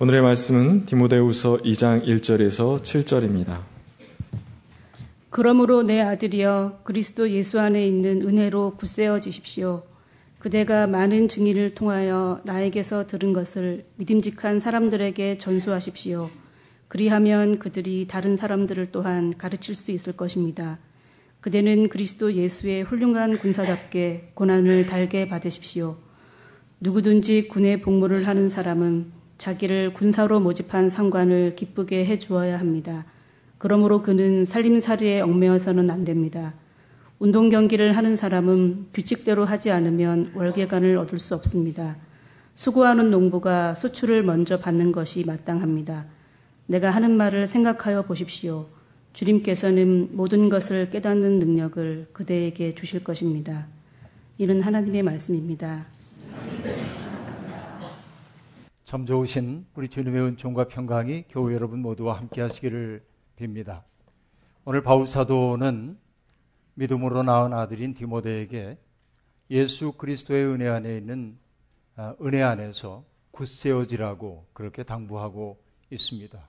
오늘의 말씀은 디모데후서 2장 1절에서 7절입니다. 그러므로 내 아들이여 그리스도 예수 안에 있는 은혜로 굳세어 지십시오. 그대가 많은 증인을 통하여 나에게서 들은 것을 믿음직한 사람들에게 전수하십시오. 그리하면 그들이 다른 사람들을 또한 가르칠 수 있을 것입니다. 그대는 그리스도 예수의 훌륭한 군사답게 고난을 달게 받으십시오. 누구든지 군의 복무를 하는 사람은 자기를 군사로 모집한 상관을 기쁘게 해 주어야 합니다. 그러므로 그는 살림살이에 얽매여서는 안 됩니다. 운동 경기를 하는 사람은 규칙대로 하지 않으면 월계관을 얻을 수 없습니다. 수고하는 농부가 수출을 먼저 받는 것이 마땅합니다. 내가 하는 말을 생각하여 보십시오. 주님께서는 모든 것을 깨닫는 능력을 그대에게 주실 것입니다. 이는 하나님의 말씀입니다. 참 좋으신 우리 주님의 은총과 평강이 교회 여러분 모두와 함께 하시기를 빕니다. 오늘 바울 사도는 믿음으로 낳은 아들인 디모데에게 예수 그리스도의 은혜 안에 있는 아, 은혜 안에서 굳세어지라고 그렇게 당부하고 있습니다.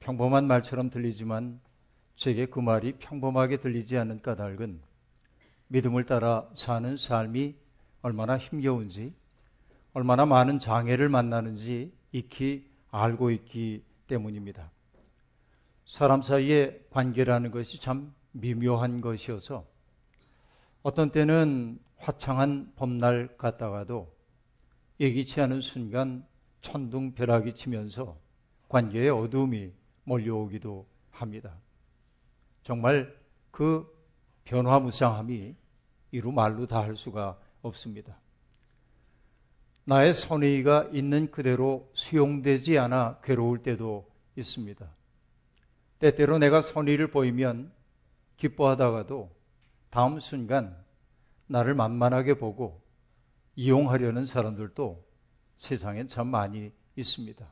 평범한 말처럼 들리지만 제게 그 말이 평범하게 들리지 않는 까닭은 믿음을 따라 사는 삶이 얼마나 힘겨운지 얼마나 많은 장애를 만나는지 익히 알고 있기 때문입니다. 사람 사이의 관계라는 것이 참 미묘한 것이어서 어떤 때는 화창한 봄날 같다가도 예기치 않은 순간 천둥벼락이 치면서 관계에 어두움이 몰려오기도 합니다. 정말 그 변화무쌍함이 이루 말로 다 할 수가 없습니다. 나의 선의가 있는 그대로 수용되지 않아 괴로울 때도 있습니다. 때때로 내가 선의를 보이면 기뻐하다가도 다음 순간 나를 만만하게 보고 이용하려는 사람들도 세상엔 참 많이 있습니다.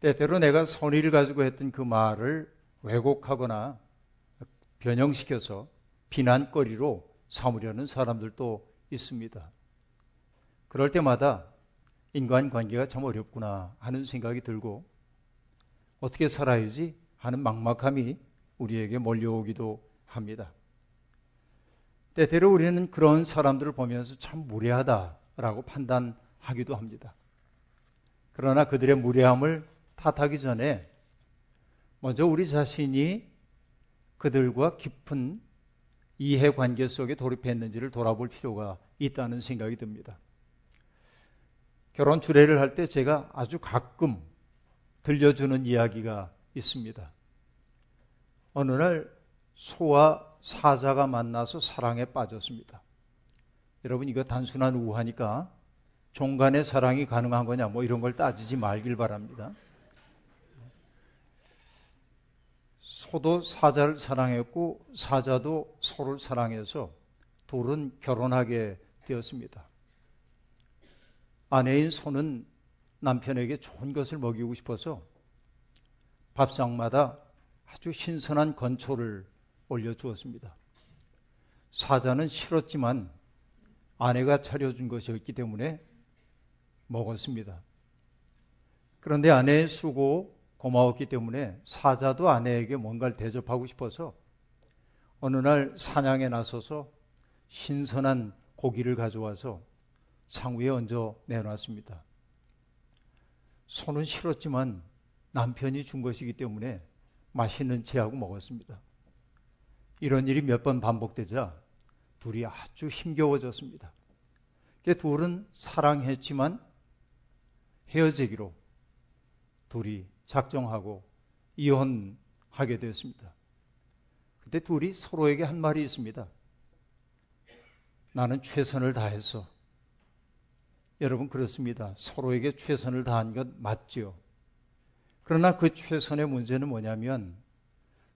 때때로 내가 선의를 가지고 했던 그 말을 왜곡하거나 변형시켜서 비난거리로 삼으려는 사람들도 있습니다. 그럴 때마다 인간 관계가 참 어렵구나 하는 생각이 들고 어떻게 살아야지 하는 막막함이 우리에게 몰려오기도 합니다. 때때로 우리는 그런 사람들을 보면서 참 무례하다라고 판단하기도 합니다. 그러나 그들의 무례함을 탓하기 전에 먼저 우리 자신이 그들과 깊은 이해 관계 속에 돌입했는지를 돌아볼 필요가 있다는 생각이 듭니다. 결혼 주례를 할 때 제가 아주 가끔 들려주는 이야기가 있습니다. 어느 날 소와 사자가 만나서 사랑에 빠졌습니다. 여러분 이거 단순한 우화니까 종간의 사랑이 가능한 거냐 뭐 이런 걸 따지지 말길 바랍니다. 소도 사자를 사랑했고 사자도 소를 사랑해서 둘은 결혼하게 되었습니다. 아내인 소는 남편에게 좋은 것을 먹이고 싶어서 밥상마다 아주 신선한 건초를 올려주었습니다. 사자는 싫었지만 아내가 차려준 것이었기 때문에 먹었습니다. 그런데 아내의 수고 고마웠기 때문에 사자도 아내에게 뭔가를 대접하고 싶어서 어느 날 사냥에 나서서 신선한 고기를 가져와서 상위에 얹어 내놨습니다. 손은 싫었지만 남편이 준 것이기 때문에 맛있는 체하고 먹었습니다. 이런 일이 몇 번 반복되자 둘이 아주 힘겨워졌습니다. 둘은 사랑했지만 헤어지기로 둘이 작정하고 이혼하게 되었습니다. 그때 둘이 서로에게 한 말이 있습니다. 나는 최선을 다해서 여러분 그렇습니다. 서로에게 최선을 다한 것 맞지요. 그러나 그 최선의 문제는 뭐냐면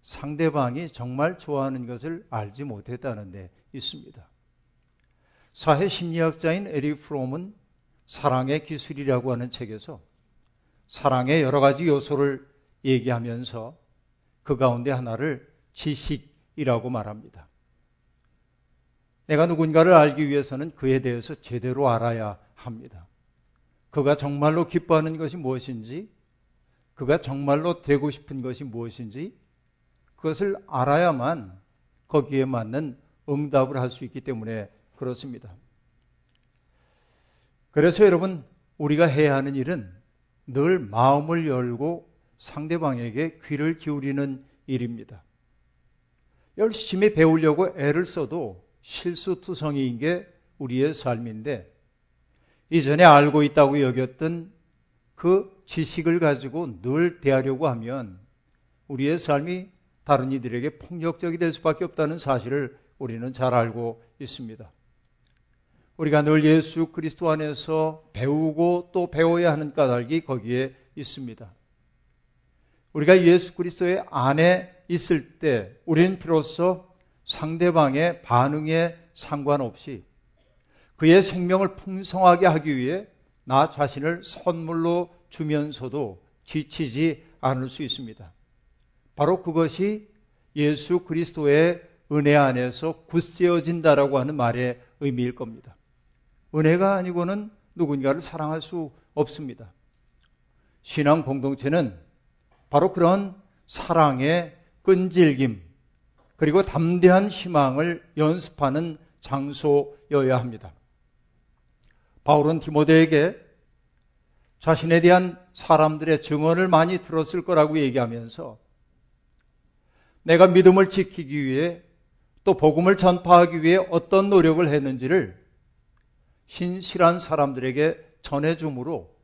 상대방이 정말 좋아하는 것을 알지 못했다는 데 있습니다. 사회 심리학자인 에리 프롬은 사랑의 기술이라고 하는 책에서 사랑의 여러 가지 요소를 얘기하면서 그 가운데 하나를 지식이라고 말합니다. 내가 누군가를 알기 위해서는 그에 대해서 제대로 알아야 합니다. 그가 정말로 기뻐하는 것이 무엇인지, 그가 정말로 되고 싶은 것이 무엇인지, 그것을 알아야만 거기에 맞는 응답을 할 수 있기 때문에 그렇습니다. 그래서 여러분, 우리가 해야 하는 일은 늘 마음을 열고 상대방에게 귀를 기울이는 일입니다. 열심히 배우려고 애를 써도 실수투성이인 게 우리의 삶인데 이전에 알고 있다고 여겼던 그 지식을 가지고 늘 대하려고 하면 우리의 삶이 다른 이들에게 폭력적이 될 수밖에 없다는 사실을 우리는 잘 알고 있습니다. 우리가 늘 예수 그리스도 안에서 배우고 또 배워야 하는 까닭이 거기에 있습니다. 우리가 예수 그리스도의 안에 있을 때 우리는 비로소 상대방의 반응에 상관없이 그의 생명을 풍성하게 하기 위해 나 자신을 선물로 주면서도 지치지 않을 수 있습니다. 바로 그것이 예수 그리스도의 은혜 안에서 굳세어진다라고 하는 말의 의미일 겁니다. 은혜가 아니고는 누군가를 사랑할 수 없습니다. 신앙 공동체는 바로 그런 사랑의 끈질김, 그리고 담대한 희망을 연습하는 장소여야 합니다. 바울은 디모데에게 자신에 대한 사람들의 증언을 많이 들었을 거라고 얘기하면서 내가 믿음을 지키기 위해 또 복음을 전파하기 위해 어떤 노력을 했는지를 신실한 사람들에게 전해줌으로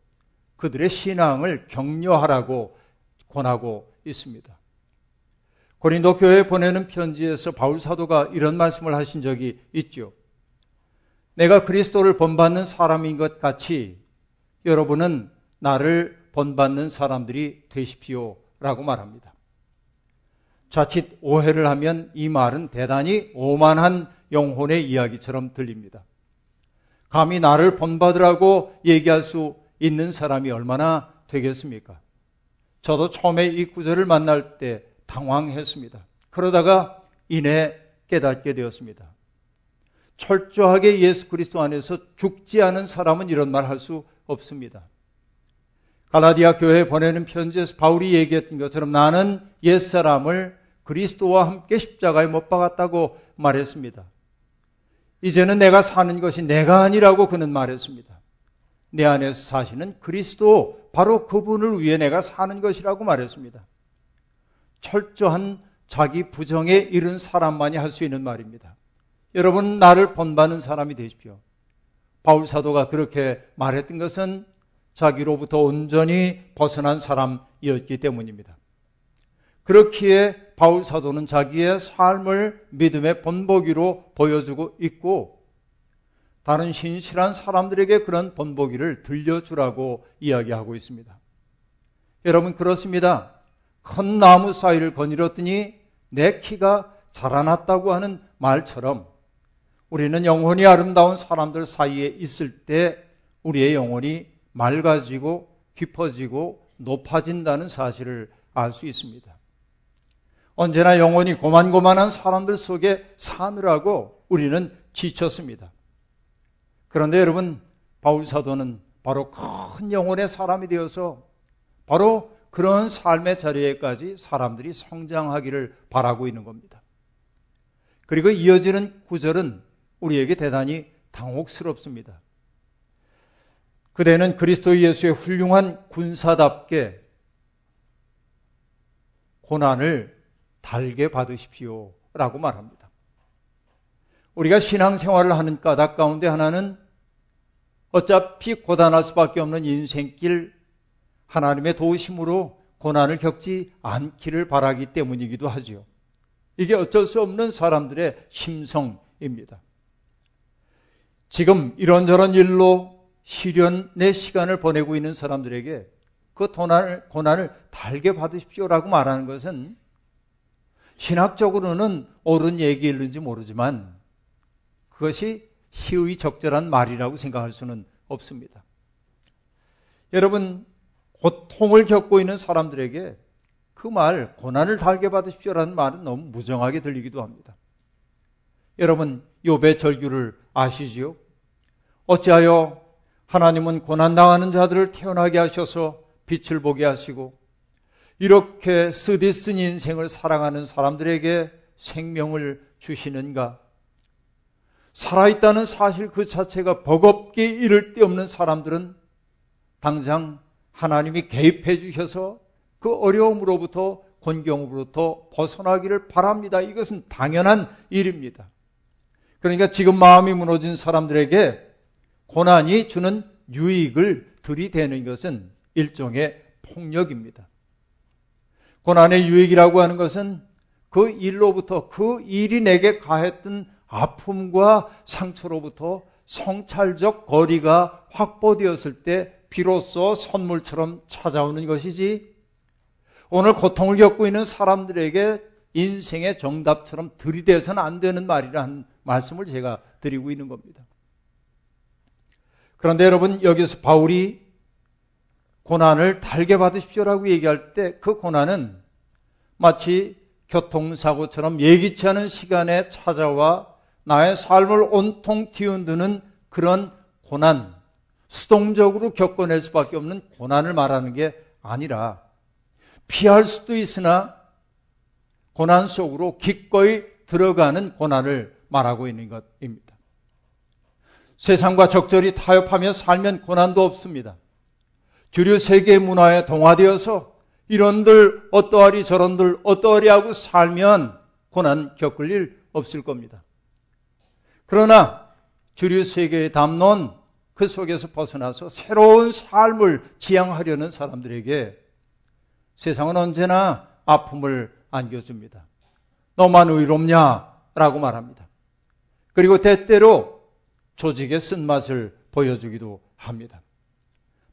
그들의 신앙을 격려하라고 권하고 있습니다. 고린도 교회에 보내는 편지에서 바울 사도가 이런 말씀을 하신 적이 있죠. 내가 그리스도를 본받는 사람인 것 같이 여러분은 나를 본받는 사람들이 되십시오. 라고 말합니다. 자칫 오해를 하면 이 말은 대단히 오만한 영혼의 이야기처럼 들립니다. 감히 나를 본받으라고 얘기할 수 있는 사람이 얼마나 되겠습니까? 저도 처음에 이 구절을 만날 때 당황했습니다. 그러다가 이내 깨닫게 되었습니다. 철저하게 예수 그리스도 안에서 죽지 않은 사람은 이런 말 할 수 없습니다. 갈라디아 교회에 보내는 편지에서 바울이 얘기했던 것처럼 나는 옛사람을 그리스도와 함께 십자가에 못 박았다고 말했습니다. 이제는 내가 사는 것이 내가 아니라고 그는 말했습니다. 내 안에서 사시는 그리스도 바로 그분을 위해 내가 사는 것이라고 말했습니다. 철저한 자기 부정에 이른 사람만이 할 수 있는 말입니다. 여러분 나를 본받는 사람이 되십시오. 바울 사도가 그렇게 말했던 것은 자기로부터 온전히 벗어난 사람이었기 때문입니다. 그렇기에 바울 사도는 자기의 삶을 믿음의 본보기로 보여주고 있고 다른 신실한 사람들에게 그런 본보기를 들려주라고 이야기하고 있습니다. 여러분 그렇습니다. 큰 나무 사이를 거닐었더니 내 키가 자라났다고 하는 말처럼 우리는 영혼이 아름다운 사람들 사이에 있을 때 우리의 영혼이 맑아지고 깊어지고 높아진다는 사실을 알 수 있습니다. 언제나 영혼이 고만고만한 사람들 속에 사느라고 우리는 지쳤습니다. 그런데 여러분, 바울 사도는 바로 큰 영혼의 사람이 되어서 바로 그런 삶의 자리에까지 사람들이 성장하기를 바라고 있는 겁니다. 그리고 이어지는 구절은 우리에게 대단히 당혹스럽습니다. 그대는 그리스도 예수의 훌륭한 군사답게 고난을 달게 받으십시오. 라고 말합니다. 우리가 신앙생활을 하는 까닭 가운데 하나는 어차피 고단할 수밖에 없는 인생길 하나님의 도우심으로 고난을 겪지 않기를 바라기 때문이기도 하지요. 이게 어쩔 수 없는 사람들의 심성입니다. 지금 이런저런 일로 시련의 시간을 보내고 있는 사람들에게 그 고난을, 고난을 달게 받으십시오라고 말하는 것은 신학적으로는 옳은 얘기일는지 모르지만 그것이 시의 적절한 말이라고 생각할 수는 없습니다. 여러분, 고통을 겪고 있는 사람들에게 그 말, 고난을 달게 받으십시오라는 말은 너무 무정하게 들리기도 합니다. 여러분, 요배 절규를 아시지요? 어찌하여 하나님은 고난당하는 자들을 태어나게 하셔서 빛을 보게 하시고 이렇게 쓰디 쓴 인생을 사랑하는 사람들에게 생명을 주시는가? 살아있다는 사실 그 자체가 버겁게 이를 데 없는 사람들은 당장 하나님이 개입해 주셔서 그 어려움으로부터 곤경으로부터 벗어나기를 바랍니다. 이것은 당연한 일입니다. 그러니까 지금 마음이 무너진 사람들에게 고난이 주는 유익을 들이대는 것은 일종의 폭력입니다. 고난의 유익이라고 하는 것은 그 일로부터 그 일이 내게 가했던 아픔과 상처로부터 성찰적 거리가 확보되었을 때 비로소 선물처럼 찾아오는 것이지 오늘 고통을 겪고 있는 사람들에게 인생의 정답처럼 들이대서는 안 되는 말이라는 말씀을 제가 드리고 있는 겁니다. 그런데 여러분 여기서 바울이 고난을 달게 받으십시오라고 얘기할 때 그 고난은 마치 교통사고처럼 예기치 않은 시간에 찾아와 나의 삶을 온통 뒤흔드는 그런 고난, 수동적으로 겪어낼 수밖에 없는 고난을 말하는 게 아니라 피할 수도 있으나 고난 속으로 기꺼이 들어가는 고난을 말하고 있는 것입니다. 세상과 적절히 타협하며 살면 고난도 없습니다. 주류 세계 문화에 동화되어서 이런들 어떠하리 저런들 어떠하리 하고 살면 고난 겪을 일 없을 겁니다. 그러나 주류 세계의 담론 그 속에서 벗어나서 새로운 삶을 지향하려는 사람들에게 세상은 언제나 아픔을 안겨줍니다. 너만 의롭냐? 라고 말합니다. 그리고 때때로 조직의 쓴맛을 보여주기도 합니다.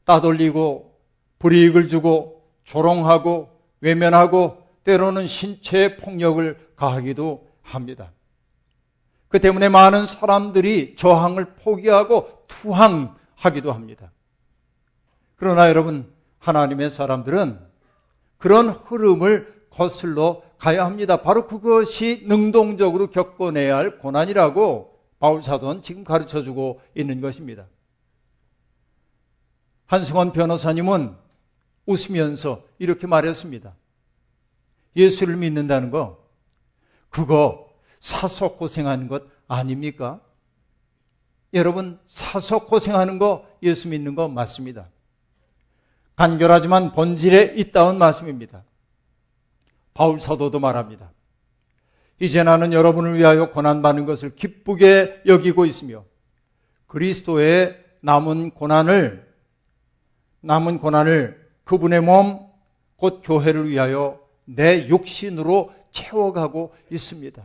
따돌리고 불이익을 주고 조롱하고 외면하고 때로는 신체의 폭력을 가하기도 합니다. 그 때문에 많은 사람들이 저항을 포기하고 투항하기도 합니다. 그러나 여러분, 하나님의 사람들은 그런 흐름을 거슬러 가야 합니다. 바로 그것이 능동적으로 겪어내야 할 고난이라고 바울 사도는 지금 가르쳐 주고 있는 것입니다. 한승원 변호사님은 웃으면서 이렇게 말했습니다. 예수를 믿는다는 거, 그거 사서 고생하는 것 아닙니까? 여러분, 사서 고생하는 거 예수 믿는 거 맞습니다. 간결하지만 본질에 있다는 말씀입니다. 바울 사도도 말합니다. 이제 나는 여러분을 위하여 고난받는 것을 기쁘게 여기고 있으며 그리스도의 남은 고난을 남은 고난을 그분의 몸, 곧 교회를 위하여 내 육신으로 채워가고 있습니다.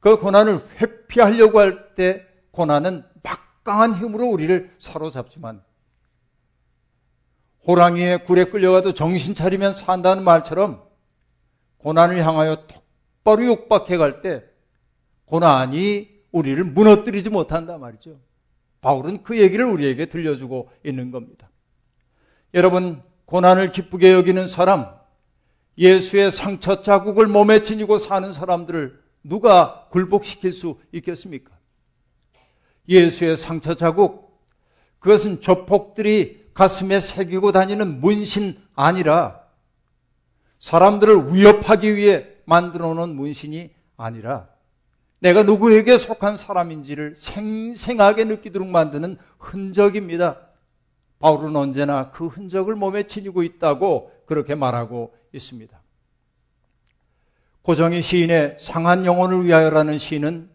그 고난을 회피하려고 할 때 고난은 막강한 힘으로 우리를 사로잡지만 호랑이의 굴에 끌려가도 정신 차리면 산다는 말처럼 고난을 향하여 똑바로 육박해 갈 때 고난이 우리를 무너뜨리지 못한다 말이죠. 바울은 그 얘기를 우리에게 들려주고 있는 겁니다. 여러분, 고난을 기쁘게 여기는 사람, 예수의 상처 자국을 몸에 지니고 사는 사람들을 누가 굴복시킬 수 있겠습니까? 예수의 상처 자국, 그것은 조폭들이 가슴에 새기고 다니는 문신 아니라 사람들을 위협하기 위해 만들어 놓은 문신이 아니라 내가 누구에게 속한 사람인지를 생생하게 느끼도록 만드는 흔적입니다. 바울은 언제나 그 흔적을 몸에 지니고 있다고 그렇게 말하고 있습니다. 고정희 시인의 상한 영혼을 위하여라는 시는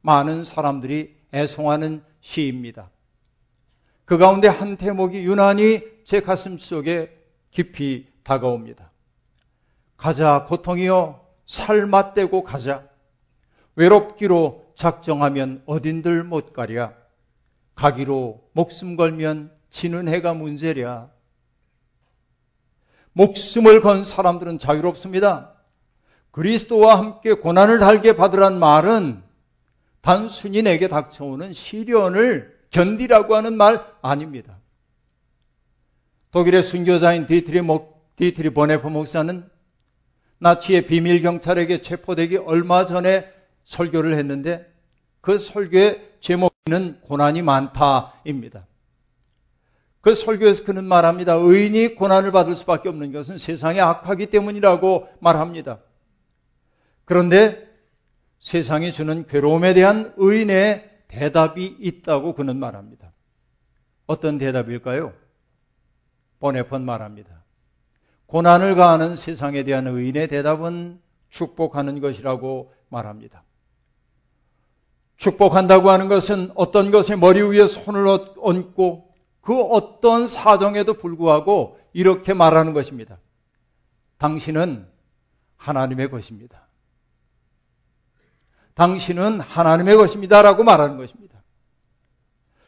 많은 사람들이 애송하는 시입니다. 그 가운데 한 대목이 유난히 제 가슴 속에 깊이 다가옵니다. 가자, 고통이여, 살 맞대고 가자. 외롭기로 작정하면 어딘들 못 가랴. 가기로 목숨 걸면 지는 해가 문제랴. 목숨을 건 사람들은 자유롭습니다. 그리스도와 함께 고난을 달게 받으란 말은 단순히 내게 닥쳐오는 시련을 견디라고 하는 말 아닙니다. 독일의 순교자인 디트리, 목, 디트리히 본회퍼 목사는 나치의 비밀 경찰에게 체포되기 얼마 전에 설교를 했는데 그 설교의 제목은 고난이 많다입니다. 그 설교에서 그는 말합니다. 의인이 고난을 받을 수밖에 없는 것은 세상이 악하기 때문이라고 말합니다. 그런데 세상이 주는 괴로움에 대한 의인의 대답이 있다고 그는 말합니다. 어떤 대답일까요? 보네폰 말합니다. 고난을 가하는 세상에 대한 의인의 대답은 축복하는 것이라고 말합니다. 축복한다고 하는 것은 어떤 것에 머리 위에 손을 얹고 그 어떤 사정에도 불구하고 이렇게 말하는 것입니다. 당신은 하나님의 것입니다. 당신은 하나님의 것입니다 라고 말하는 것입니다.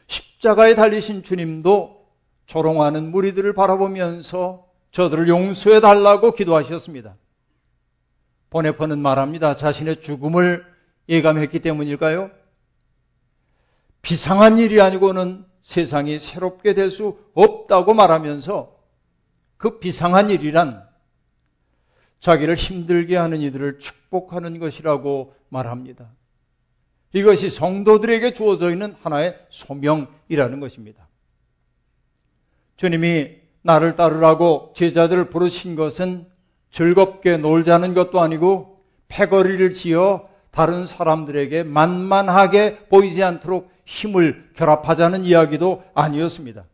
십자가에 달리신 주님도 조롱하는 무리들을 바라보면서 저들을 용서해 달라고 기도하셨습니다. 보네퍼는 말합니다. 자신의 죽음을 예감했기 때문일까요? 비상한 일이 아니고는 세상이 새롭게 될 수 없다고 말하면서 그 비상한 일이란 자기를 힘들게 하는 이들을 축복하는 것이라고 말합니다. 이것이 성도들에게 주어져 있는 하나의 소명이라는 것입니다. 주님이 나를 따르라고 제자들을 부르신 것은 즐겁게 놀자는 것도 아니고 패거리를 지어 다른 사람들에게 만만하게 보이지 않도록 힘을 결합하자는 이야기도 아니었습니다.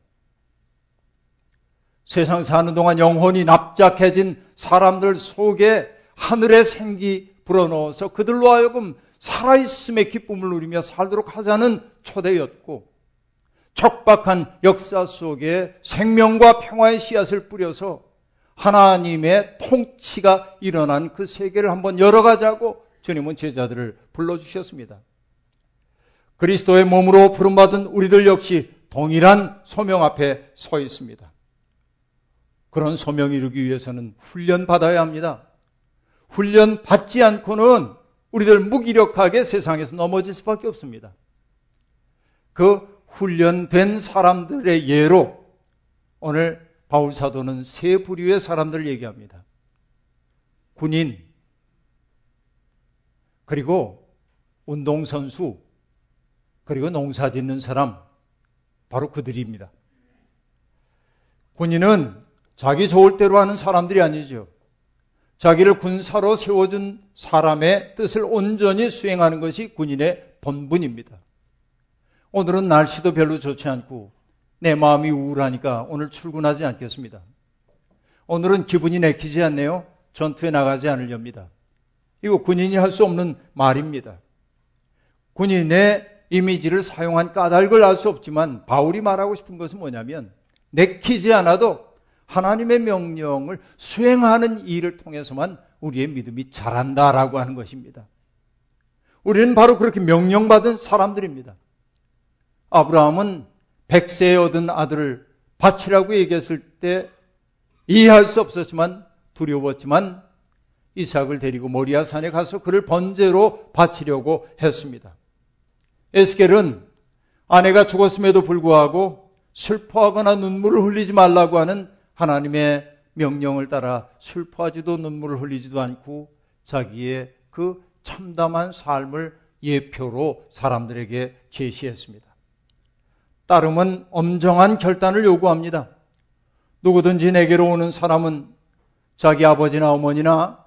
세상 사는 동안 영혼이 납작해진 사람들 속에 하늘의 생기 불어넣어서 그들로 하여금 살아있음의 기쁨을 누리며 살도록 하자는 초대였고 척박한 역사 속에 생명과 평화의 씨앗을 뿌려서 하나님의 통치가 일어난 그 세계를 한번 열어가자고 주님은 제자들을 불러주셨습니다. 그리스도의 몸으로 부름받은 우리들 역시 동일한 소명 앞에 서 있습니다. 그런 소명 이루기 위해서는 훈련 받아야 합니다. 훈련 받지 않고는 우리들 무기력하게 세상에서 넘어질 수밖에 없습니다. 그 훈련된 사람들의 예로 오늘 바울 사도는 세 부류의 사람들을 얘기합니다. 군인, 그리고 운동선수, 그리고 농사 짓는 사람, 바로 그들입니다. 군인은 자기 좋을 대로 하는 사람들이 아니죠. 자기를 군사로 세워준 사람의 뜻을 온전히 수행하는 것이 군인의 본분입니다. 오늘은 날씨도 별로 좋지 않고 내 마음이 우울하니까 오늘 출근하지 않겠습니다. 오늘은 기분이 내키지 않네요. 전투에 나가지 않으렵니다. 이거 군인이 할 수 없는 말입니다. 군인의 이미지를 사용한 까닭을 알 수 없지만 바울이 말하고 싶은 것은 뭐냐면 내키지 않아도 하나님의 명령을 수행하는 일을 통해서만 우리의 믿음이 자란다라고 하는 것입니다. 우리는 바로 그렇게 명령받은 사람들입니다. 아브라함은 백세에 얻은 아들을 바치라고 얘기했을 때 이해할 수 없었지만 두려웠지만 이삭을 데리고 모리아 산에 가서 그를 번제로 바치려고 했습니다. 에스겔은 아내가 죽었음에도 불구하고 슬퍼하거나 눈물을 흘리지 말라고 하는 하나님의 명령을 따라 슬퍼하지도 눈물을 흘리지도 않고 자기의 그 참담한 삶을 예표로 사람들에게 제시했습니다. 따름은 엄정한 결단을 요구합니다. 누구든지 내게로 오는 사람은 자기 아버지나 어머니나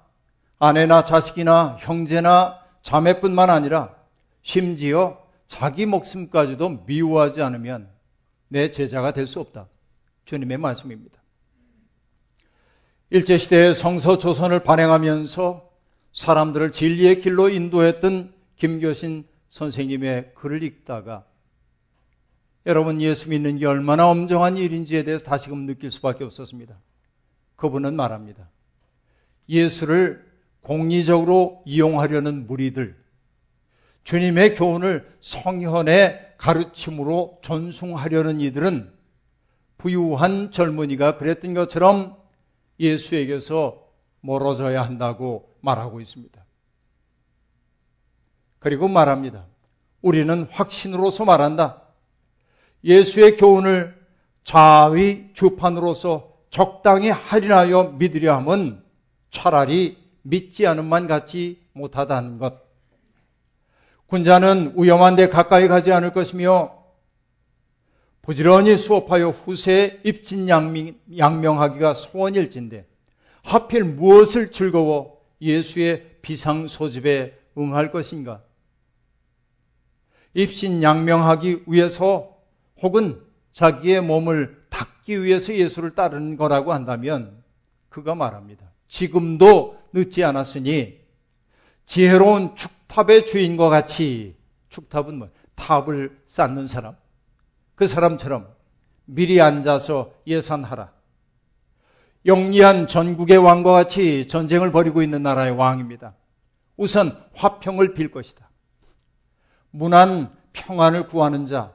아내나 자식이나 형제나 자매뿐만 아니라 심지어 자기 목숨까지도 미워하지 않으면 내 제자가 될 수 없다. 주님의 말씀입니다. 일제시대의 성서 조선을 발행하면서 사람들을 진리의 길로 인도했던 김교신 선생님의 글을 읽다가 여러분 예수 믿는 게 얼마나 엄정한 일인지에 대해서 다시금 느낄 수밖에 없었습니다. 그분은 말합니다. 예수를 공리적으로 이용하려는 무리들, 주님의 교훈을 성현의 가르침으로 전송하려는 이들은 부유한 젊은이가 그랬던 것처럼 예수에게서 멀어져야 한다고 말하고 있습니다. 그리고 말합니다. 우리는 확신으로서 말한다. 예수의 교훈을 자위 주판으로서 적당히 할인하여 믿으려 함은 차라리 믿지 않음만 갖지 못하다는 것. 군자는 위험한 데 가까이 가지 않을 것이며 부지런히 수업하여 후세에 입진양명, 하기가 소원일진데 하필 무엇을 즐거워 예수의 비상소집에 응할 것인가? 입신양명하기 위해서 혹은 자기의 몸을 닦기 위해서 예수를 따르는 거라고 한다면 그가 말합니다. 지금도 늦지 않았으니 지혜로운 축탑의 주인과 같이 축탑은 뭐 탑을 쌓는 사람 그 사람처럼 미리 앉아서 예산하라. 영리한 전국의 왕과 같이 전쟁을 벌이고 있는 나라의 왕입니다. 우선 화평을 빌 것이다. 무난 평안을 구하는 자,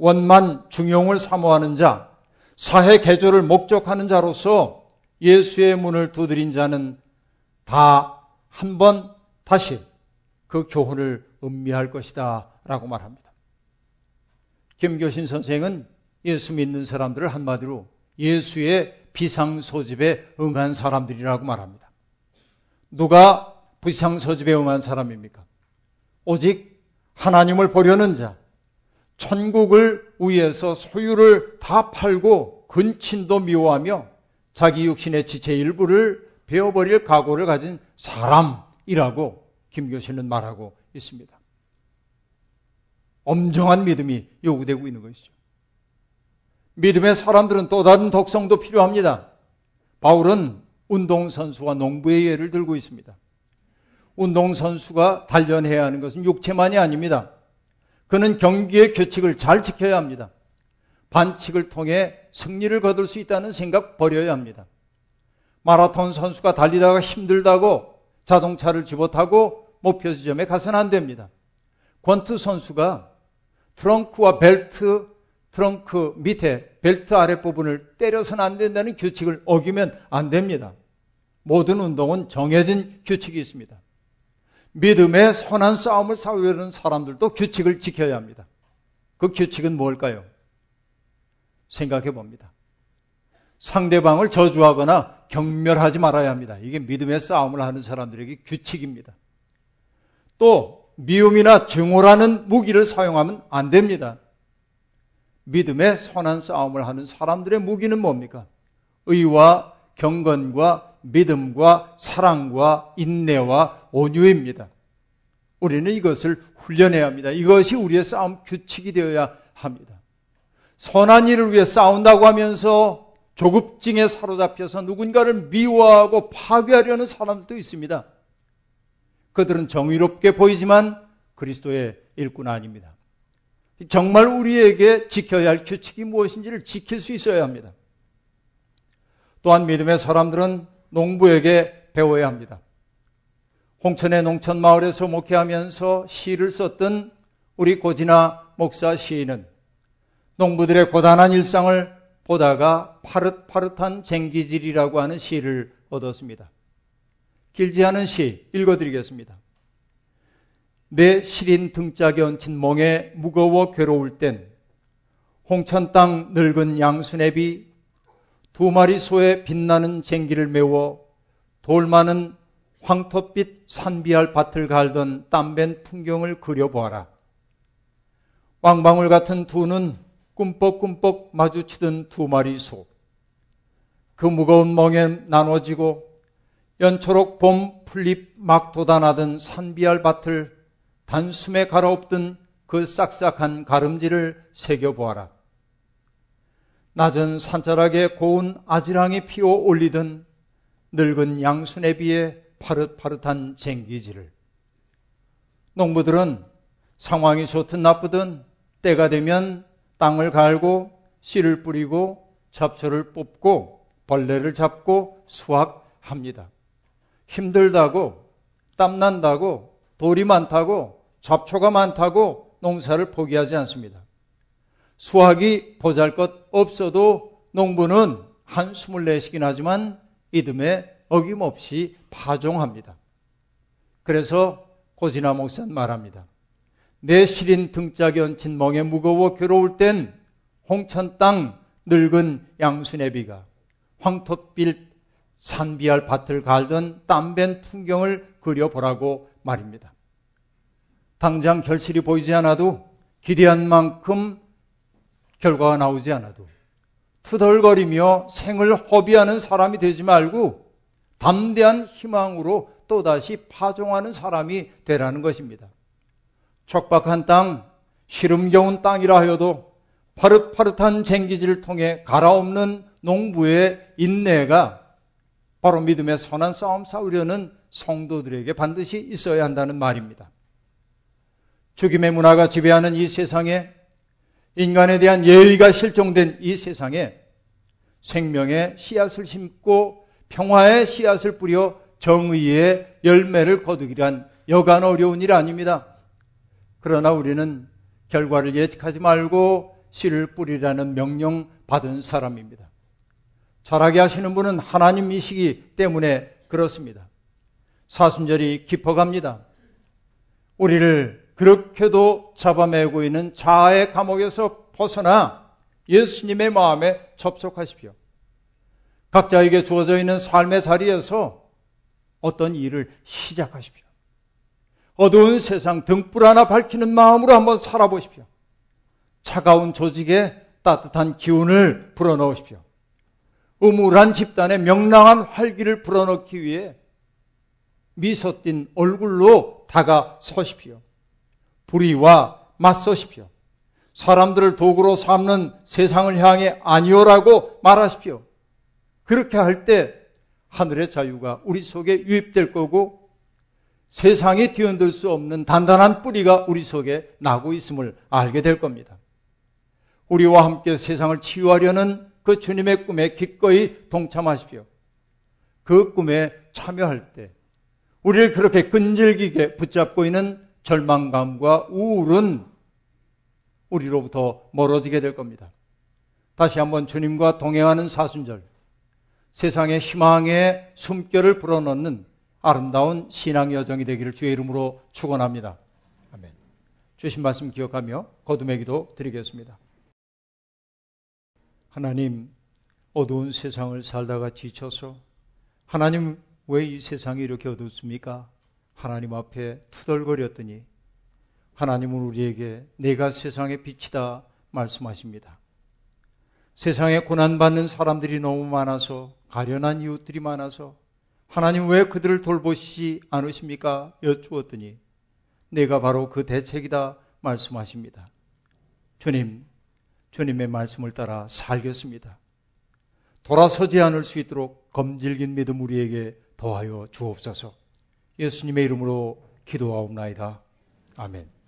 원만 중용을 사모하는 자, 사회 개조를 목적하는 자로서 예수의 문을 두드린 자는 다 한 번 다시 그 교훈을 음미할 것이다. 라고 말합니다. 김교신 선생은 예수 믿는 사람들을 한마디로 예수의 비상소집에 응한 사람들이라고 말합니다. 누가 비상소집에 응한 사람입니까? 오직 하나님을 보려는 자, 천국을 위해서 소유를 다 팔고 근친도 미워하며 자기 육신의 지체 일부를 베어버릴 각오를 가진 사람이라고 김교신은 말하고 있습니다. 엄정한 믿음이 요구되고 있는 것이죠. 믿음의 사람들은 또 다른 독성도 필요합니다. 바울은 운동선수와 농부의 예를 들고 있습니다. 운동선수가 단련해야 하는 것은 육체만이 아닙니다. 그는 경기의 규칙을 잘 지켜야 합니다. 반칙을 통해 승리를 거둘 수 있다는 생각 버려야 합니다. 마라톤 선수가 달리다가 힘들다고 자동차를 집어타고 목표 지점에 가서는 안 됩니다. 권투 선수가 트렁크와 벨트, 트렁크 밑에 벨트 아랫부분을 때려서는 안 된다는 규칙을 어기면 안 됩니다. 모든 운동은 정해진 규칙이 있습니다. 믿음의 선한 싸움을 싸우려는 사람들도 규칙을 지켜야 합니다. 그 규칙은 뭘까요? 생각해 봅니다. 상대방을 저주하거나 경멸하지 말아야 합니다. 이게 믿음의 싸움을 하는 사람들에게 규칙입니다. 또 미움이나 증오라는 무기를 사용하면 안 됩니다. 믿음의 선한 싸움을 하는 사람들의 무기는 뭡니까? 의와 경건과 믿음과 사랑과 인내와 온유입니다. 우리는 이것을 훈련해야 합니다. 이것이 우리의 싸움 규칙이 되어야 합니다. 선한 일을 위해 싸운다고 하면서 조급증에 사로잡혀서 누군가를 미워하고 파괴하려는 사람들도 있습니다. 그들은 정의롭게 보이지만 그리스도의 일꾼 아닙니다. 정말 우리에게 지켜야 할 규칙이 무엇인지를 지킬 수 있어야 합니다. 또한 믿음의 사람들은 농부에게 배워야 합니다. 홍천의 농촌 마을에서 목회하면서 시를 썼던 우리 고진아 목사 시인은 농부들의 고단한 일상을 보다가 파릇파릇한 쟁기질이라고 하는 시를 얻었습니다. 길지 않은 시 읽어드리겠습니다. 내 시린 등짝에 얹힌 멍에 무거워 괴로울 땐 홍천 땅 늙은 양수네비 두 마리 소의 빛나는 쟁기를 메워 돌 많은 황토빛 산비알 밭을 갈던 땀밴 풍경을 그려보아라. 왕방울 같은 두 눈 꿈뻑꿈뻑 마주치던 두 마리 소. 그 무거운 멍에 나눠지고 연초록 봄 풀잎 막 돋아나던 산비알 밭을 단숨에 갈아엎던 그 싹싹한 가름지를 새겨보아라. 낮은 산자락에 고운 아지랑이 피어 올리던 늙은 양순에 비해 파릇파릇한 쟁기지를. 농부들은 상황이 좋든 나쁘든 때가 되면 땅을 갈고 씨를 뿌리고 잡초를 뽑고 벌레를 잡고 수확합니다. 힘들다고 땀난다고 돌이 많다고 잡초가 많다고 농사를 포기하지 않습니다. 수확이 보잘 것 없어도 농부는 한숨을 내쉬긴 하지만 이듬해 어김없이 파종합니다. 그래서 고진아 목사는 말합니다. 내 시린 등짝에 얹힌 멍에 무거워 괴로울 땐 홍천 땅 늙은 양수네비가 황토빛 산비알 밭을 갈던 땀밴 풍경을 그려보라고 말입니다. 당장 결실이 보이지 않아도 기대한 만큼 결과가 나오지 않아도 투덜거리며 생을 허비하는 사람이 되지 말고 담대한 희망으로 또다시 파종하는 사람이 되라는 것입니다. 척박한 땅, 시름겨운 땅이라 하여도 파릇파릇한 쟁기질을 통해 갈아엎는 농부의 인내가 바로 믿음의 선한 싸움 싸우려는 성도들에게 반드시 있어야 한다는 말입니다. 죽임의 문화가 지배하는 이 세상에 인간에 대한 예의가 실종된 이 세상에 생명의 씨앗을 심고 평화의 씨앗을 뿌려 정의의 열매를 거두기란 여간 어려운 일 아닙니다. 그러나 우리는 결과를 예측하지 말고 씨를 뿌리라는 명령 받은 사람입니다. 잘하게 하시는 분은 하나님이시기 때문에 그렇습니다. 사순절이 깊어갑니다. 우리를 그렇게도 잡아매고 있는 자아의 감옥에서 벗어나 예수님의 마음에 접속하십시오. 각자에게 주어져 있는 삶의 자리에서 어떤 일을 시작하십시오. 어두운 세상 등불 하나 밝히는 마음으로 한번 살아보십시오. 차가운 조직에 따뜻한 기운을 불어넣으십시오. 음울한 집단에 명랑한 활기를 불어넣기 위해 미소 띤 얼굴로 다가서십시오. 불의와 맞서십시오. 사람들을 도구로 삼는 세상을 향해 아니오라고 말하십시오. 그렇게 할 때 하늘의 자유가 우리 속에 유입될 거고 세상이 뒤흔들 수 없는 단단한 뿌리가 우리 속에 나고 있음을 알게 될 겁니다. 우리와 함께 세상을 치유하려는 그 주님의 꿈에 기꺼이 동참하십시오. 그 꿈에 참여할 때 우리를 그렇게 끈질기게 붙잡고 있는 절망감과 우울은 우리로부터 멀어지게 될 겁니다. 다시 한번 주님과 동행하는 사순절, 세상의 희망의 숨결을 불어넣는 아름다운 신앙 여정이 되기를 주의 이름으로 축원합니다. 아멘. 주신 말씀 기억하며 거듭의 기도 드리겠습니다. 하나님, 어두운 세상을 살다가 지쳐서 하나님 왜 이 세상이 이렇게 어둡습니까? 하나님 앞에 투덜거렸더니 하나님은 우리에게 내가 세상의 빛이다 말씀하십니다. 세상에 고난받는 사람들이 너무 많아서 가련한 이웃들이 많아서 하나님 왜 그들을 돌보시지 않으십니까? 여쭈었더니 내가 바로 그 대책이다 말씀하십니다. 주님, 주님의 말씀을 따라 살겠습니다. 돌아서지 않을 수 있도록 검질긴 믿음 우리에게 더하여 주옵소서. 예수님의 이름으로 기도하옵나이다. 아멘.